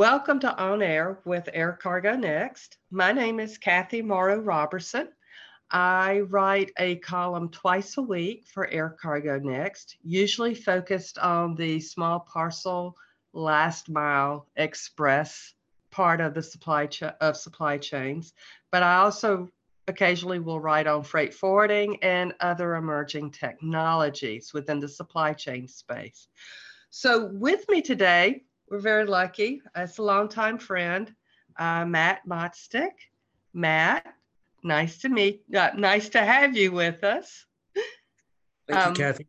Welcome to On Air with Air Cargo Next. My name is Cathy Morrow Roberson. I write a column twice a week for Air Cargo Next, usually focused on the small parcel last mile express part of the supply cha- of supply chains, but I also occasionally will write on freight forwarding and other emerging technologies within the supply chain space. So with me today we're very lucky. It's a longtime friend, uh, Matt Motsick. Matt, nice to meet, uh, nice to have you with us. Thank um, you, Cathy.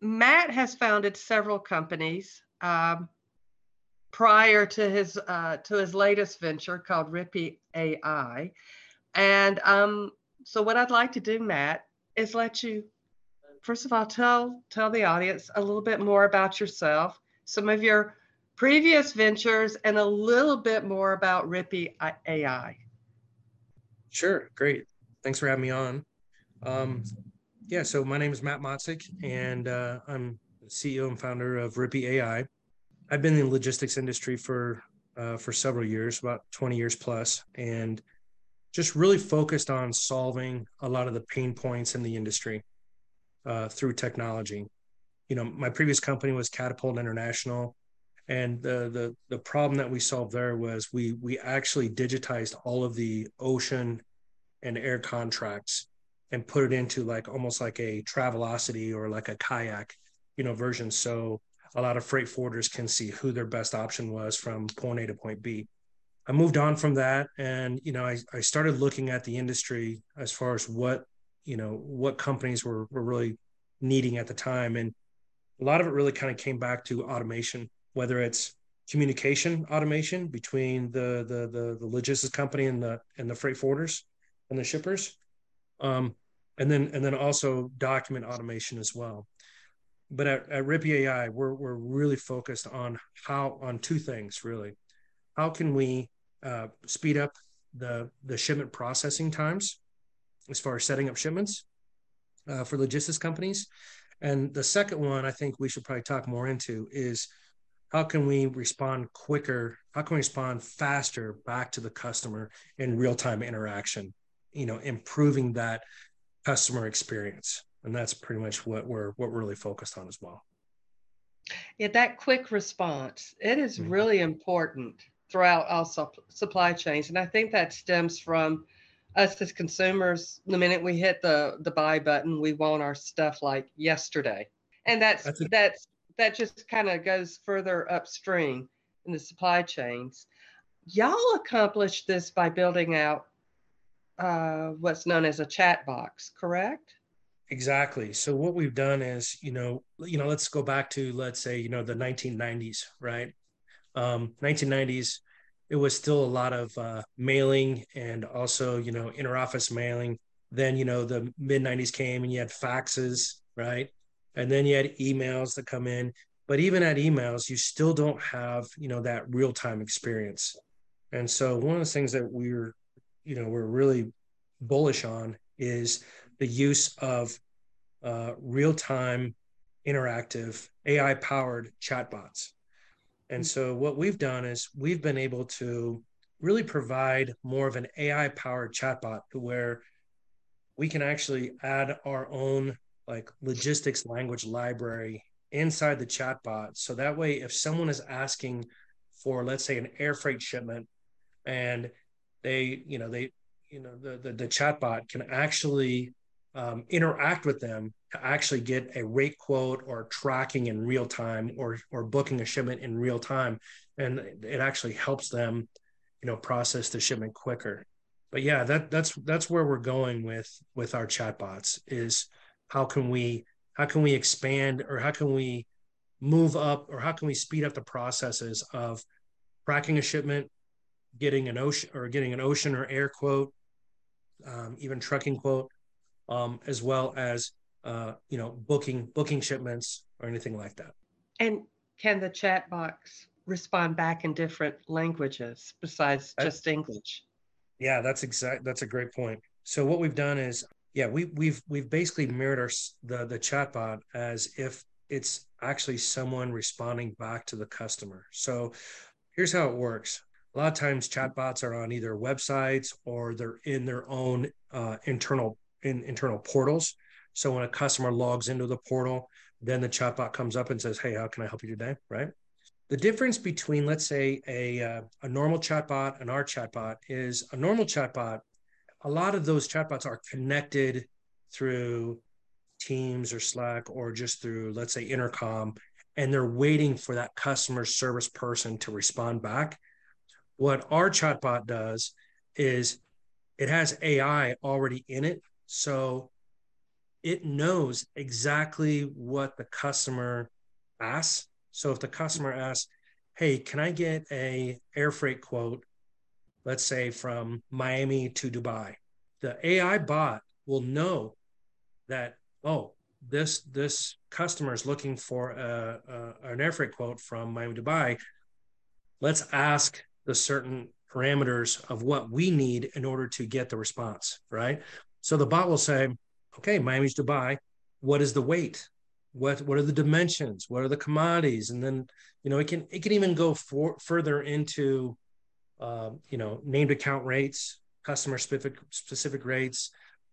Matt has founded several companies um, prior to his uh, to his latest venture called Rippey AI, and um, so what I'd like to do, Matt, is let you first of all tell tell the audience a little bit more about yourself, some of your previous ventures, and a little bit more about Rippey AI. Sure, great. Thanks for having me on. Um, yeah, so my name is Matt Motsick, and uh, I'm CEO and founder of Rippy AI. I've been in the logistics industry for uh, for several years, about 20 years plus, and just really focused on solving a lot of the pain points in the industry uh, through technology. You know, my previous company was Catapult International, and the the the problem that we solved there was we we actually digitized all of the ocean and air contracts and put it into like almost like a travelocity or like a kayak you know version. So a lot of freight forwarders can see who their best option was from point a to point b. I moved on from that and you know i, I started looking at the industry as far as what you know what companies were, were really needing at the time. And a lot of it really kind of came back to automation whether it's communication automation between the, the the the, logistics company and the and the freight forwarders and the shippers. Um, and then and then also document automation as well. But at, at Rippey AI, we're, we're really focused on how on two things really. How can we uh, speed up the the shipment processing times as far as setting up shipments uh, for logistics companies, and the second one I think we should probably talk more into is how can we respond quicker? How can we respond faster back to the customer in real-time interaction? You know improving that customer experience. And that's pretty much what we're what we're really focused on as well. Yeah that quick response it is mm-hmm. really important throughout all supply chains. And i think that stems from us as consumers the minute we hit the the buy button we want our stuff like yesterday. And that's that's, a, that's that just kind of goes further upstream in the supply chains. Y'all accomplished this by building out uh, what's known as a chat box, correct? Exactly. So what we've done is, you know, you know, let's go back to let's say, you know, the 1990s, right? Um, 1990s, it was still a lot of uh, mailing and also, you know, interoffice mailing. Then, you know, the mid 90s came and you had faxes, right? And then you had emails that come in. But even at emails you still don't have you know that real time experience. And so one of the things that we're you know we're really bullish on is the use of uh, real time interactive ai powered chatbots. And so what we've done is we've been able to really provide more of an ai powered chatbot where we can actually add our own like logistics language library inside the chatbot. So that way, if someone is asking for, let's say, an air freight shipment, and they, you know, they, you know, the the, the chatbot can actually um, interact with them to actually get a rate quote or tracking in real time or or booking a shipment in real time, and it actually helps them, you know, process the shipment quicker. But yeah, that that's that's where we're going with with our chatbots is how can we how can we expand or how can we move up or how can we speed up the processes of tracking a shipment getting an ocean or getting an ocean or air quote um, even trucking quote um, as well as uh, you know booking booking shipments or anything like that. And can the chat box respond back in different languages besides just english? Yeah that's exact that's a great point. So what we've done is yeah, we, we've we've basically mirrored our the the chatbot as if it's actually someone responding back to the customer. So, here's how it works. A lot of times chatbots are on either websites or they're in their own uh, internal in internal portals. So when a customer logs into the portal, then the chatbot comes up and says, "Hey, how can I help you today?" Right. The difference between, let's say, a uh, a normal chatbot and our chatbot is a normal chatbot. A lot of those chatbots are connected through Teams or Slack or just through, let's say, Intercom, and they're waiting for that customer service person to respond back. What our chatbot does is it has AI already in it. So it knows exactly what the customer asks. So if the customer asks, "Hey, can I get a air freight quote, let's say from Miami to Dubai?" The AI bot will know that, "Oh, this this customer is looking for a, a, an air freight quote from Miami Dubai. Let's ask the certain parameters of what we need in order to get the response, right? So the bot will say, okay, Miami's Dubai. What is the weight? What what are the dimensions? What are the commodities? And then you know it can it can even go for, further into uh, you know named account rates, customer specific specific rates,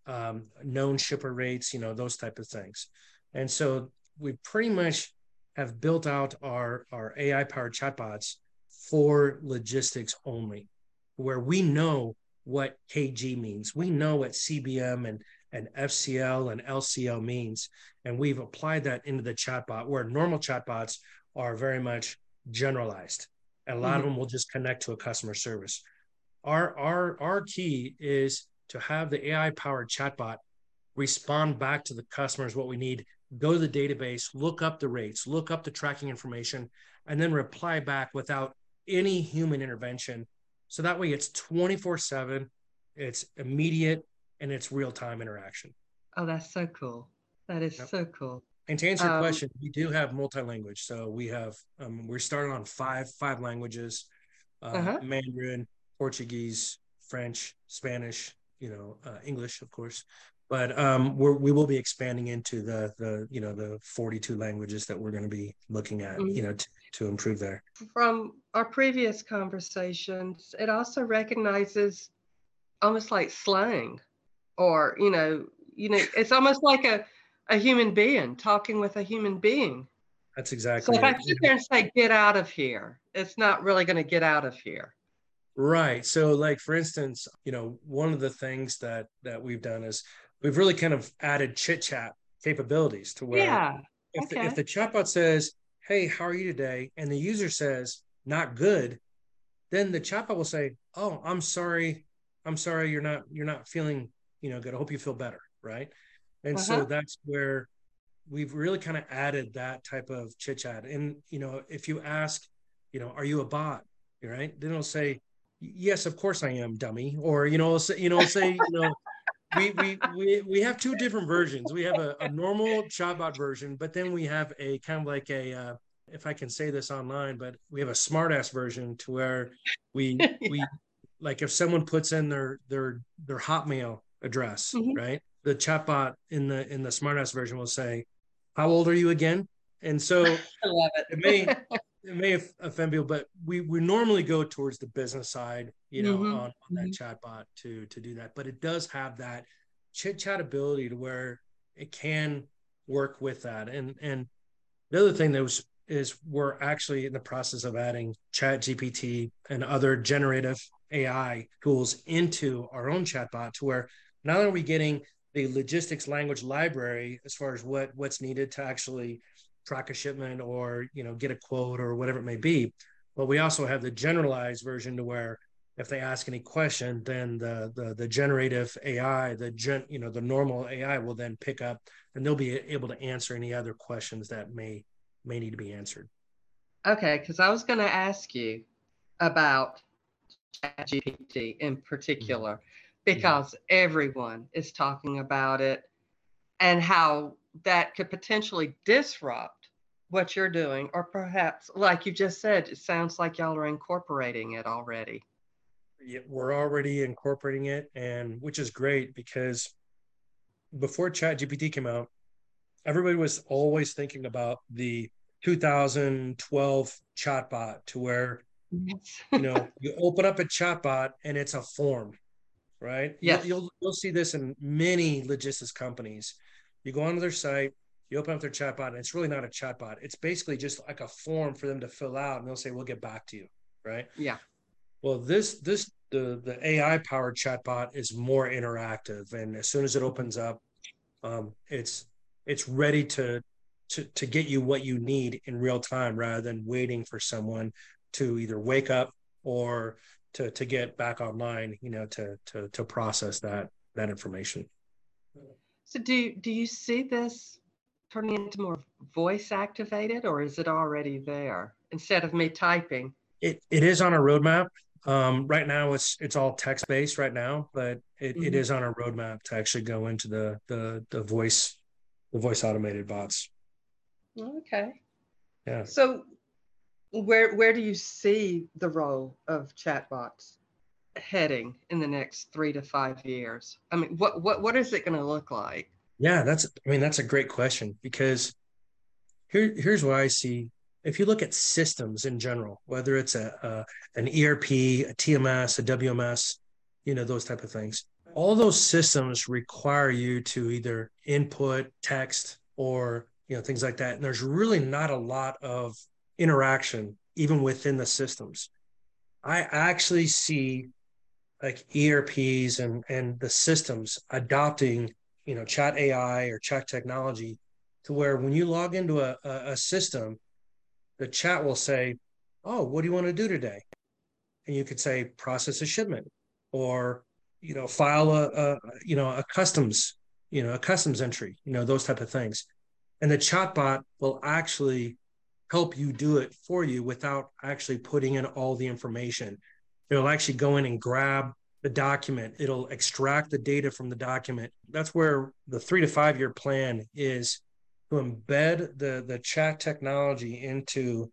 um, known shipper rates, you know, those type of things. And so we pretty much have built out our, our AI powered chatbots for logistics only, where we know what KG means. We know what CBM and, and FCL and LCL means. And we've applied that into the chatbot where normal chatbots are very much generalized. A lot mm-hmm. of them will just connect to a customer service. Our, our, our key is to have the AI powered chatbot respond back to the customers what we need, go to the database, look up the rates, look up the tracking information, and then reply back without any human intervention. So that way it's 24 7, it's immediate, and it's real time interaction. Oh, that's so cool. That is yep. so cool. And to answer your um, question, we do have multi-language. So we have um, we're starting on five five languages: uh, uh-huh. Mandarin, Portuguese, French, Spanish, you know uh, English, of course. But um, we're, we will be expanding into the the you know the 42 languages that we're going to be looking at, mm-hmm. you know, to, to improve there. From our previous conversations, it also recognizes almost like slang, or you know, you know, it's almost like a a human being talking with a human being. That's exactly. So if I sit there and say "get out of here," it's not really going to get out of here. Right. So like for instance, you know, one of the things that that we've done is we've really kind of added chit chat capabilities to where yeah. if, okay. the, if the chatbot says, "Hey, how are you today?" and the user says, "Not good," then the chatbot will say, "Oh, I'm sorry. I'm sorry you're not you're not feeling, you know, good. I hope you feel better." Right? And uh-huh. so that's where we've really kind of added that type of chit chat. And you know, if you ask, you know, are you a bot? Right? Then it'll say, yes, of course I am, dummy. Or you know, say, you know, say, you know, we we we we have two different versions. We have a, a normal chatbot version, but then we have a kind of like a uh, if I can say this online, but we have a smartass version to where we yeah. we like if someone puts in their their their Hotmail address, mm-hmm. right? The chatbot in the in the smartass version will say, "How old are you again?" And so it. it may it may offend people, but we we normally go towards the business side, you know, mm-hmm. on, on that mm-hmm. chatbot to to do that. But it does have that chit chat ability to where it can work with that. And and the other thing that was is we're actually in the process of adding chat gpt and other generative ai tools into our own chatbot to where not only are we getting the logistics language library as far as what what's needed to actually track a shipment or you know get a quote or whatever it may be. But we also have the generalized version to where if they ask any question then the the, the generative ai the gen you know the normal ai will then pick up and they'll be able to answer any other questions that may may need to be answered. Okay because i was going to ask you about gpt in particular. mm-hmm. Because everyone is talking about it and how that could potentially disrupt what you're doing, or perhaps, like you just said, it sounds like y'all are incorporating it already. Yeah, we're already incorporating it, and which is great because before ChatGPT came out, everybody was always thinking about the 2012 chatbot to where you know, you open up a chatbot and it's a form, right? Yes. You'll, you'll, you'll see this in many logistics companies. You go onto their site, you open up their chatbot, and it's really not a chatbot. It's basically just like a form for them to fill out, and they'll say, "We'll get back to you." Right? Yeah. Well, this this the the AI powered chatbot is more interactive, and as soon as it opens up, um, it's it's ready to to to get you what you need in real time, rather than waiting for someone to either wake up or to to get back online, you know, to to to process that that information. So do do you see this turning into more voice activated or is it already there instead of me typing? It it is on a roadmap. Um, right now it's it's all text based right now, but it, mm-hmm. it is on a roadmap to actually go into the the the voice the voice automated bots. Okay. Yeah. So where where do you see the role of chatbots heading in the next three to five years? I mean, what what what is it going to look like? Yeah, that's I mean that's a great question because here here's what I see. If you look at systems in general, whether it's a, a an ERP, a TMS, a WMS, you know those type of things, all those systems require you to either input text or you know things like that, and there's really not a lot of interaction even within the systems. I actually see like ERPs and and the systems adopting you know chat ai or chat technology to where when you log into a, a, system the chat will say oh what do you want to do today and you could say process a shipment or you know file a, a you know a customs you know a customs entry you know those type of things and the chatbot will actually help you do it for you without actually putting in all the information it'll actually go in and grab the document. It'll extract the data from the document. That's where the three to five year plan is to embed the the chat technology into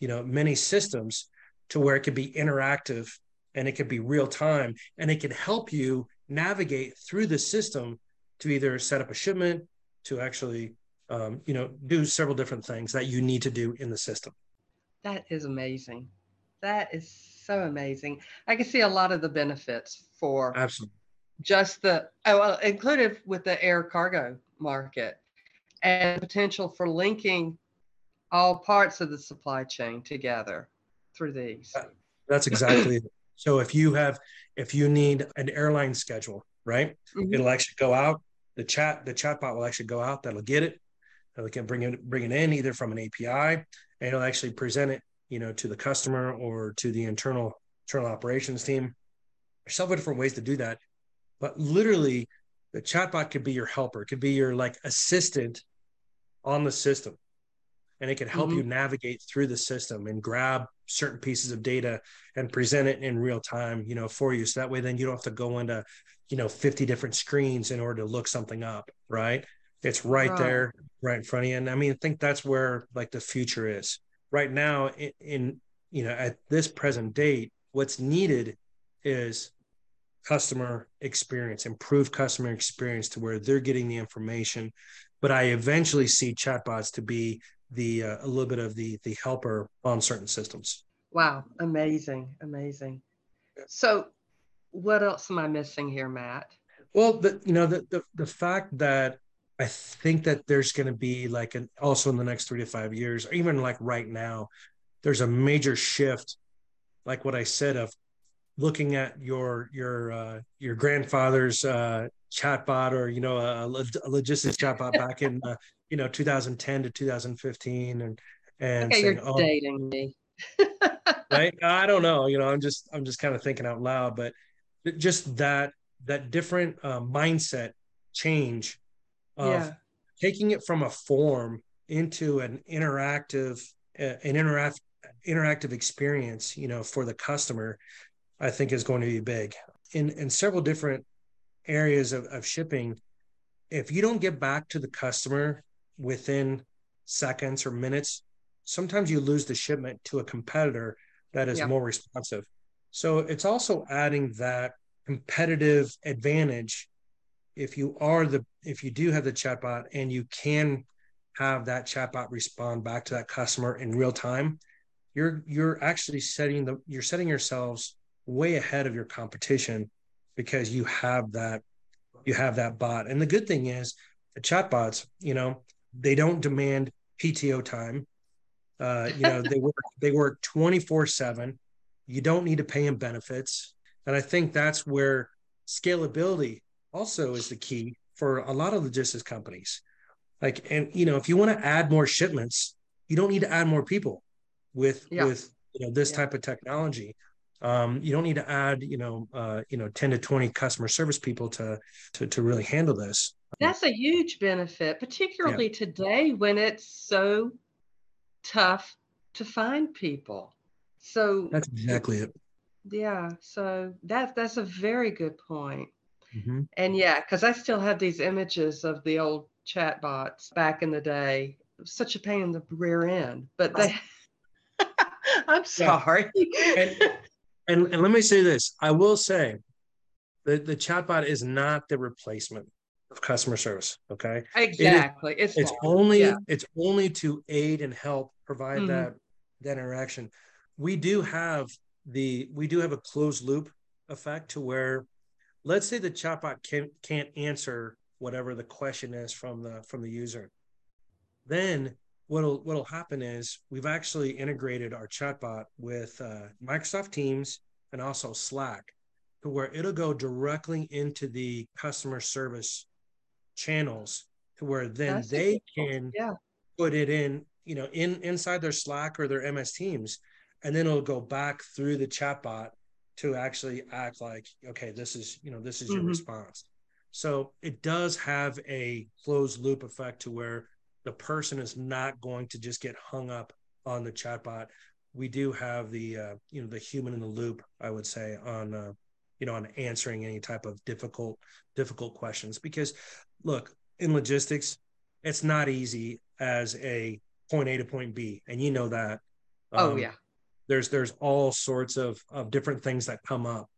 you know many systems to where it could be interactive and it could be real time and it could help you navigate through the system to either set up a shipment to actually um, you know do several different things that you need to do in the system that is amazing that is so amazing. I can see a lot of the benefits for absolutely just the oh well, included with the air cargo market and potential for linking all parts of the supply chain together through these. That's exactly it. So if you have if you need an airline schedule, right? Mm-hmm. It'll actually go out. The chat the chatbot will actually go out. That'll get it. It can bring it bring it in either from an API, and it'll actually present it you know, to the customer or to the internal internal operations team. There's several different ways to do that, but literally, the chatbot could be your helper. It could be your like assistant on the system, and it can help mm-hmm. you navigate through the system and grab certain pieces of data and present it in real time, you know, for you. So that way, then you don't have to go into, you know, 50 different screens in order to look something up, right? It's right, right. there, right in front of you. And I mean, I think that's where like the future is. Right now in, in you know at this present date what's needed is customer experience improve customer experience to where they're getting the information. But i eventually see chatbots to be the uh, a little bit of the the helper on certain systems. Wow amazing amazing. So what else am i missing here matt? Well the you know the the, the fact that I think that there's going to be like an also in the next three to five years, or even like right now, there's a major shift, like what I said of looking at your your uh, your grandfather's uh, chatbot or you know a, a logistics chatbot back in uh, you know 2010 to 2015 and and okay, saying, you're oh, dating me. right? I don't know. You know, I'm just I'm just kind of thinking out loud, but just that that different uh, mindset change of yeah. taking it from a form into an interactive uh, an interact interactive experience you know for the customer i think is going to be big in in several different areas of, of shipping if you don't get back to the customer within seconds or minutes sometimes you lose the shipment to a competitor that is yeah. more responsive so it's also adding that competitive advantage if you are the if you do have the chatbot and you can have that chatbot respond back to that customer in real time you're you're actually setting the you're setting yourselves way ahead of your competition because you have that you have that bot. And the good thing is the chatbots, you know, they don't demand PTO time. Uh, you know, they work they work 24/7. You don't need to pay them benefits. And I think that's where scalability also is the key for a lot of logistics companies. Like, and you know, if you want to add more shipments, you don't need to add more people with yeah. with you know this yeah. type of technology. Um, you don't need to add, you know, uh, you know, 10 to 20 customer service people to to to really handle this. That's a huge benefit, particularly yeah. today when it's so tough to find people. So that's exactly it. Yeah. So that's that's a very good point. Mm-hmm. And yeah, because I still have these images of the old chatbots back in the day. Such a pain in the rear end, but they. I'm sorry. and, and, and let me say this: I will say that the chatbot is not the replacement of customer service. Okay. Exactly. It is, it's, it's only yeah. it's only to aid and help provide mm-hmm. that that interaction. We do have the we do have a closed loop effect to where let's say the chatbot can, can't answer whatever the question is from the from the user. Then what'll what'll happen is we've actually integrated our chatbot with uh, microsoft teams and also slack to where it'll go directly into the customer service channels to where then That's they can yeah. put it in you know in inside their slack or their ms teams. And then it'll go back through the chatbot to actually act like okay this is you know this is your mm-hmm. response. So it does have a closed loop effect to where the person is not going to just get hung up on the chatbot. We do have the uh, you know the human in the loop i would say on uh, you know on answering any type of difficult difficult questions. Because look in logistics it's not easy as a point a to point b and you know that oh um, yeah there's there's all sorts of of different things that come up.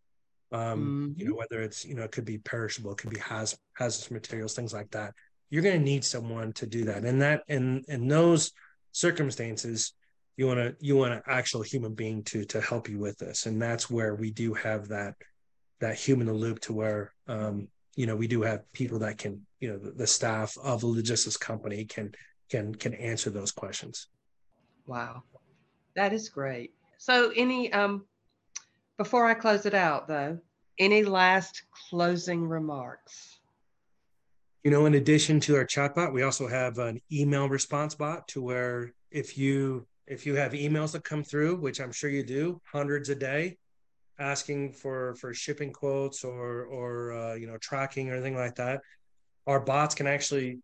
Um mm-hmm. you know whether it's you know it could be perishable it could be haz- hazardous materials things like that. You're going to need someone to do that. And that in in those circumstances you want to you want an actual human being to to help you with this. And that's where we do have that that human loop to where um you know we do have people that can you know the, the staff of a logistics company can can can answer those questions. Wow. That is great. So, any um, before I close it out, though, any last closing remarks? You know, in addition to our chatbot, we also have an email response bot to where if you if you have emails that come through, which I'm sure you do, hundreds a day, asking for for shipping quotes or or uh, you know tracking or anything like that, our bots can actually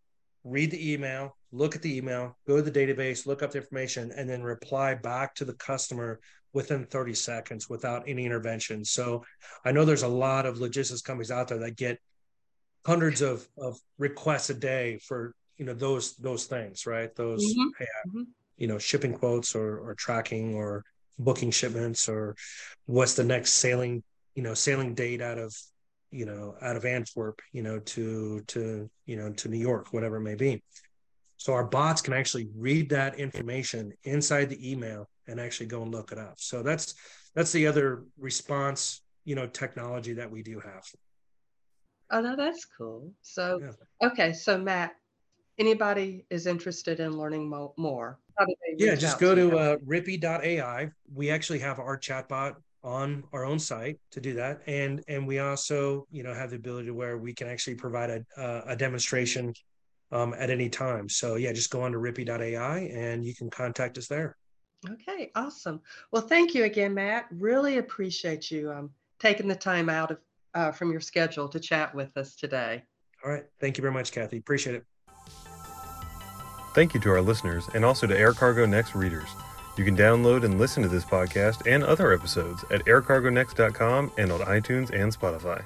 read the email, look at the email, go to the database, look up the information, and then reply back to the customer within 30 seconds without any intervention. So I know there's a lot of logistics companies out there that get hundreds of, of requests a day for you know those those things, right? Those mm-hmm. Hey, mm-hmm. you know shipping quotes or or tracking or booking shipments or what's the next sailing you know sailing date out of you know out of Antwerp you know to to you know to New York whatever it may be so our bots can actually read that information inside the email and actually go and look it up. So that's that's the other response, you know, technology that we do have. Oh no, that's cool. So yeah. okay, so Matt, anybody is interested in learning mo- more, yeah, just go to, to uh, rippey.ai. We actually have our chatbot on our own site to do that, and and we also, you know, have the ability to where we can actually provide a, uh, a demonstration um, at any time. So yeah, just go on to rippey.ai and you can contact us there. Okay, awesome. Well, thank you again, Matt. Really appreciate you um, taking the time out of uh, from your schedule to chat with us today. All right. Thank you very much, Cathy. Appreciate it. Thank you to our listeners and also to Air Cargo Next readers. You can download and listen to this podcast and other episodes at aircargonext.com and on iTunes and Spotify.